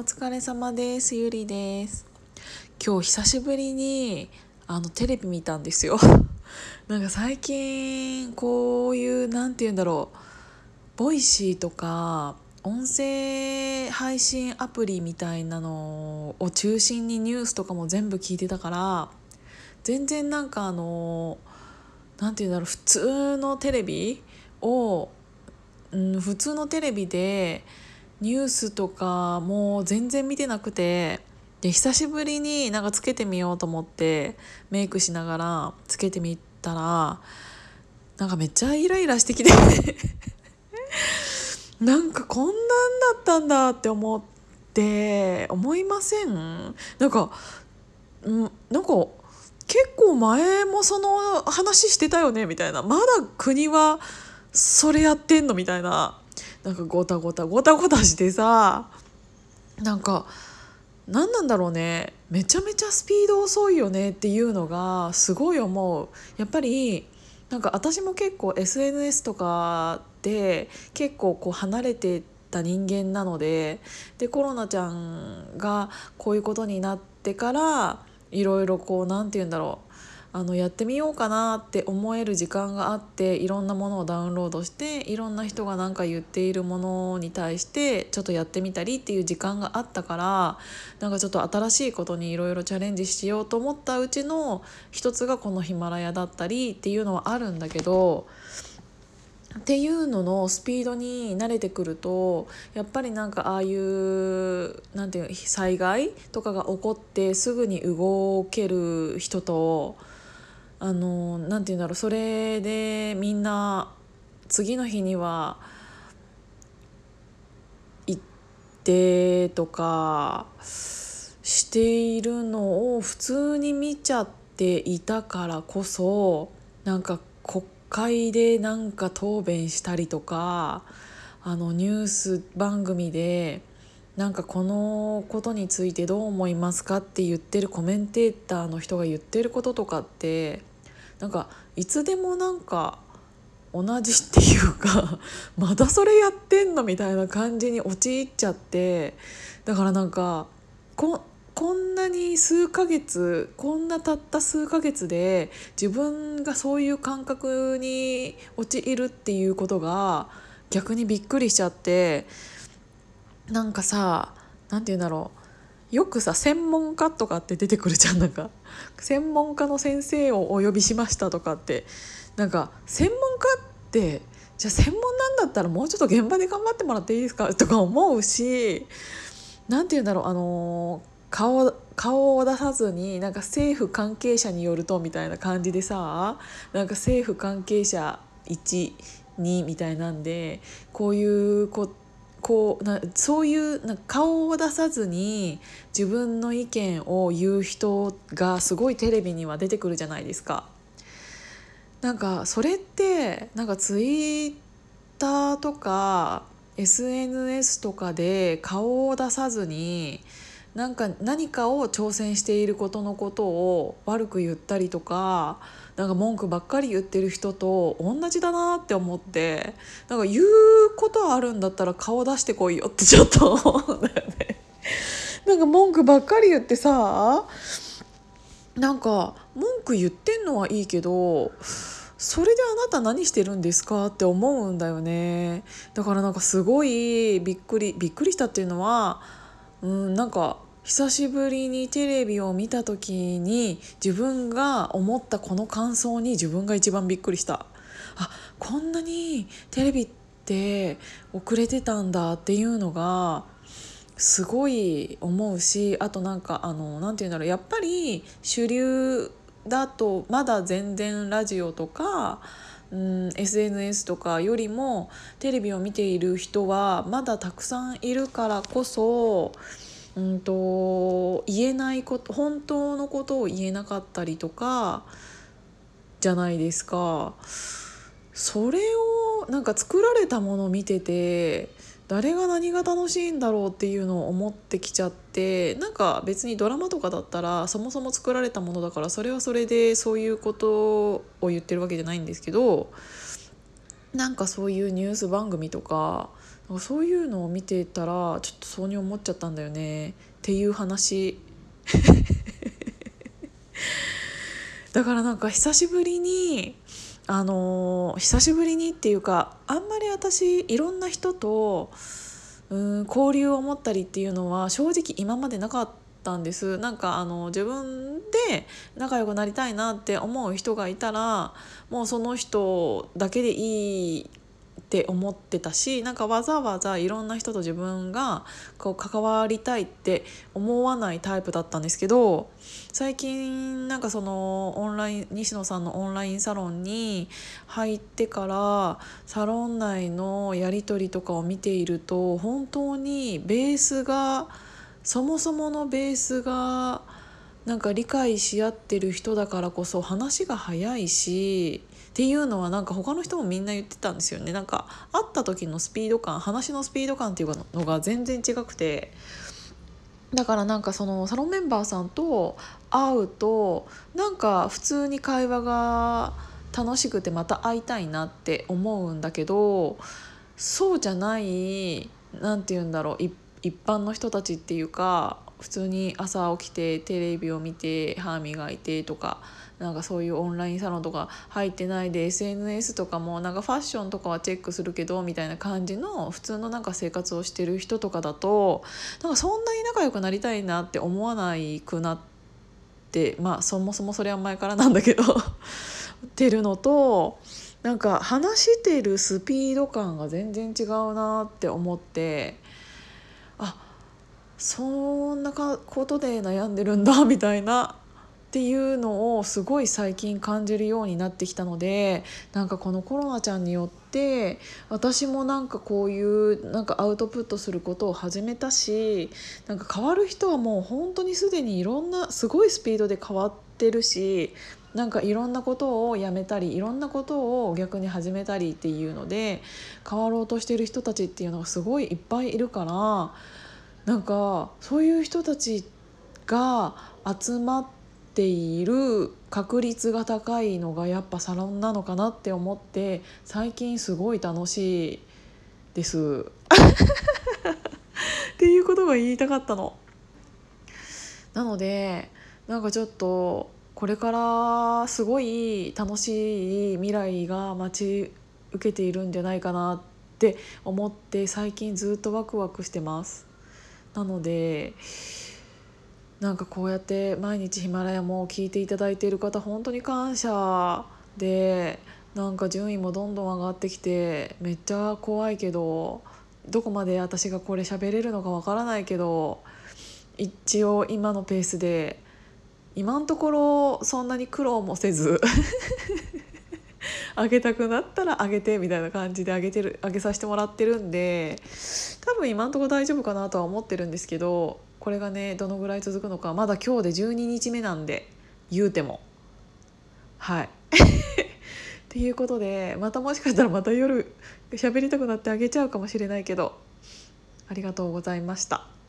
お疲れ様です。ゆりです。今日久しぶりにあのテレビ見たんですよ。なんか最近こういうなんて言うんだろうボイシーとか音声配信アプリみたいなのを中心にニュースとかも全部聞いてたから全然なんかあのなんて言うんだろう普通のテレビを、うん、普通のテレビでニュースとかもう全然見てなくてで久しぶりになんかつけてみようと思ってメイクしながらつけてみたらなんかめっちゃイライラしてきて なんかこんなんだったんだって思って思いません。なんかんなんか結構前もその話してたよねみたいな。まだ国はそれやってんのみたいな。なんかゴタゴタゴタゴタしてさなんか何なんだろうね。めちゃめちゃスピード遅いよねっていうのがすごい思う。やっぱりなんか私も結構 SNS とかで結構こう離れてた人間なのででコロナちゃんがこういうことになってからいろいろこう何て言うんだろう。あのやってみようかなって思える時間があっていろんなものをダウンロードしていろんな人が何か言っているものに対してちょっとやってみたりっていう時間があったからなんかちょっと新しいことにいろいろチャレンジしようと思ったうちの一つがこのヒマラヤだったりっていうのはあるんだけど。っていうののスピードに慣れてくるとやっぱりなんかああいうなんていう災害とかが起こってすぐに動ける人とあのなんて言うんだろうそれでみんな次の日には行ってとかしているのを普通に見ちゃっていたからこそなんか国会でなんか答弁したりとかあのニュース番組でなんかこのことについてどう思いますかって言ってるコメンテーターの人が言ってることとかってなんかいつでもなんか同じっていうか まだそれやってんのみたいな感じに陥っちゃってだからなんかここんなに数ヶ月こんなたった数ヶ月で自分がそういう感覚に陥るっていうことが逆にびっくりしちゃってなんかさ何て言うんだろう。よくさ専門家とかって出てくるじゃんなんか。専門家の先生をお呼びしましたとかって。なんか専門家ってじゃあ専門なんだったらもうちょっと現場で頑張ってもらっていいですか？とか思うし何て言うんだろうあの顔顔を出さずになんか政府関係者によるとみたいな感じでさなんか政府関係者12みたいなんでこういうことこうなそういうな顔を出さずに自分の意見を言う人がすごいテレビには出てくるじゃないですか。なんかそれってなんかツイッターとか SNS とかで顔を出さずになんか何かを挑戦していることのことを悪く言ったりとかなんか文句ばっかり言ってる人と同じだなって思ってなんか言うことあるんだったら顔出してこいよってちょっと思うんだよね。なんか文句ばっかり言ってさなんか文句言ってんのはいいけどそれであなた何してるんですかって思うんだよねだからなんかすごいびっくりびっくりしたっていうのはうんなんか久しぶりにテレビを見た時に自分が思ったこの感想に自分が一番びっくりした。あこんなにテレビって遅れてたんだっていうのがすごい思うしあとなんかあの何て言うんだろうやっぱり主流だとまだ全然ラジオとかうん、SNS とかよりもテレビを見ている人はまだたくさんいるからこそうんと言えないこと本当のことを言えなかったりとかじゃないですか。それをなんか作られたものを見てて誰が何が楽しいんだろうっていうのを思ってきちゃってなんか別にドラマとかだったらそもそも作られたものだからそれはそれでそういうことを言ってるわけじゃないんですけどなんかそういうニュース番組とかなんかそういうのを見てたらちょっとそうに思っちゃったんだよねっていう話。だからなんか久しぶりにあの久しぶりにっていうかあんまり私いろんな人とうん交流を持ったりっていうのは正直今までなかったんです。なんかあの自分で仲良くなりたいなって思う人がいたらもうその人だけでいいって思ってたしなんかわざわざいろんな人と自分がこう関わりたいって思わないタイプだったんですけど最近なんかそのオンライン西野さんのオンラインサロンに入ってからサロン内のやり取りとかを見ていると本当にベースがそもそものベースがなんか理解し合ってる人だからこそ話が早いしっていうのはなんか他の人もみんな言ってたんですよね。なんか会った時のスピード感話のスピード感っていうのが全然違くて。だからなんかそのサロンメンバーさんと会うとなんか普通に会話が楽しくてまた会いたいなって思うんだけどそうじゃない何て言うんだろう一般の人たちっていうか普通に朝起きてテレビを見て歯磨いてとかなんかそういうオンラインサロンとか入ってないで SNS とかもなんかファッションとかはチェックするけどみたいな感じの普通のなんか生活をしてる人とかだとなんかそんなに仲良くなりたいなって思わないくなってまあそもそもそれは前からなんだけど ってるのとなんか話してるスピード感が全然違うなって思ってあそんなことで悩んでるんだみたいなっていうのをすごい最近感じるようになってきたのでなんかこのコロナちゃんによって私もなんかこういうなんかアウトプットすることを始めたしなんか変わる人はもう本当にすでにいろんなすごいスピードで変わってるしなんかいろんなことをやめたりいろんなことを逆に始めたりっていうので変わろうとしてる人たちっていうのがすごいいっぱいいるからなんかそういう人たちが集まってている確率が高いのがやっぱサロンなのかなって思って最近すごい楽しいです。っていうことが言いたかったの。なのでなんかちょっとこれからすごい楽しい未来が待ち受けているんじゃないかなって思って最近ずっとワクワクしてます。なのでなんかこうやって毎日ヒマラヤも聞いていただいている方本当に感謝でなんか順位もどんどん上がってきてめっちゃ怖いけどどこまで私がこれ喋れるのかわからないけど一応今のペースで今のところそんなに苦労もせず あげたくなったらあげてみたいな感じであげてるあげさせてもらってるんで多分今のとこ大丈夫かなとは思ってるんですけどこれがねどのぐらい続くのかまだ今日で12日目なんで言うてもはい っていうことでまたもしかしたらまた夜喋りたくなってあげちゃうかもしれないけどありがとうございました。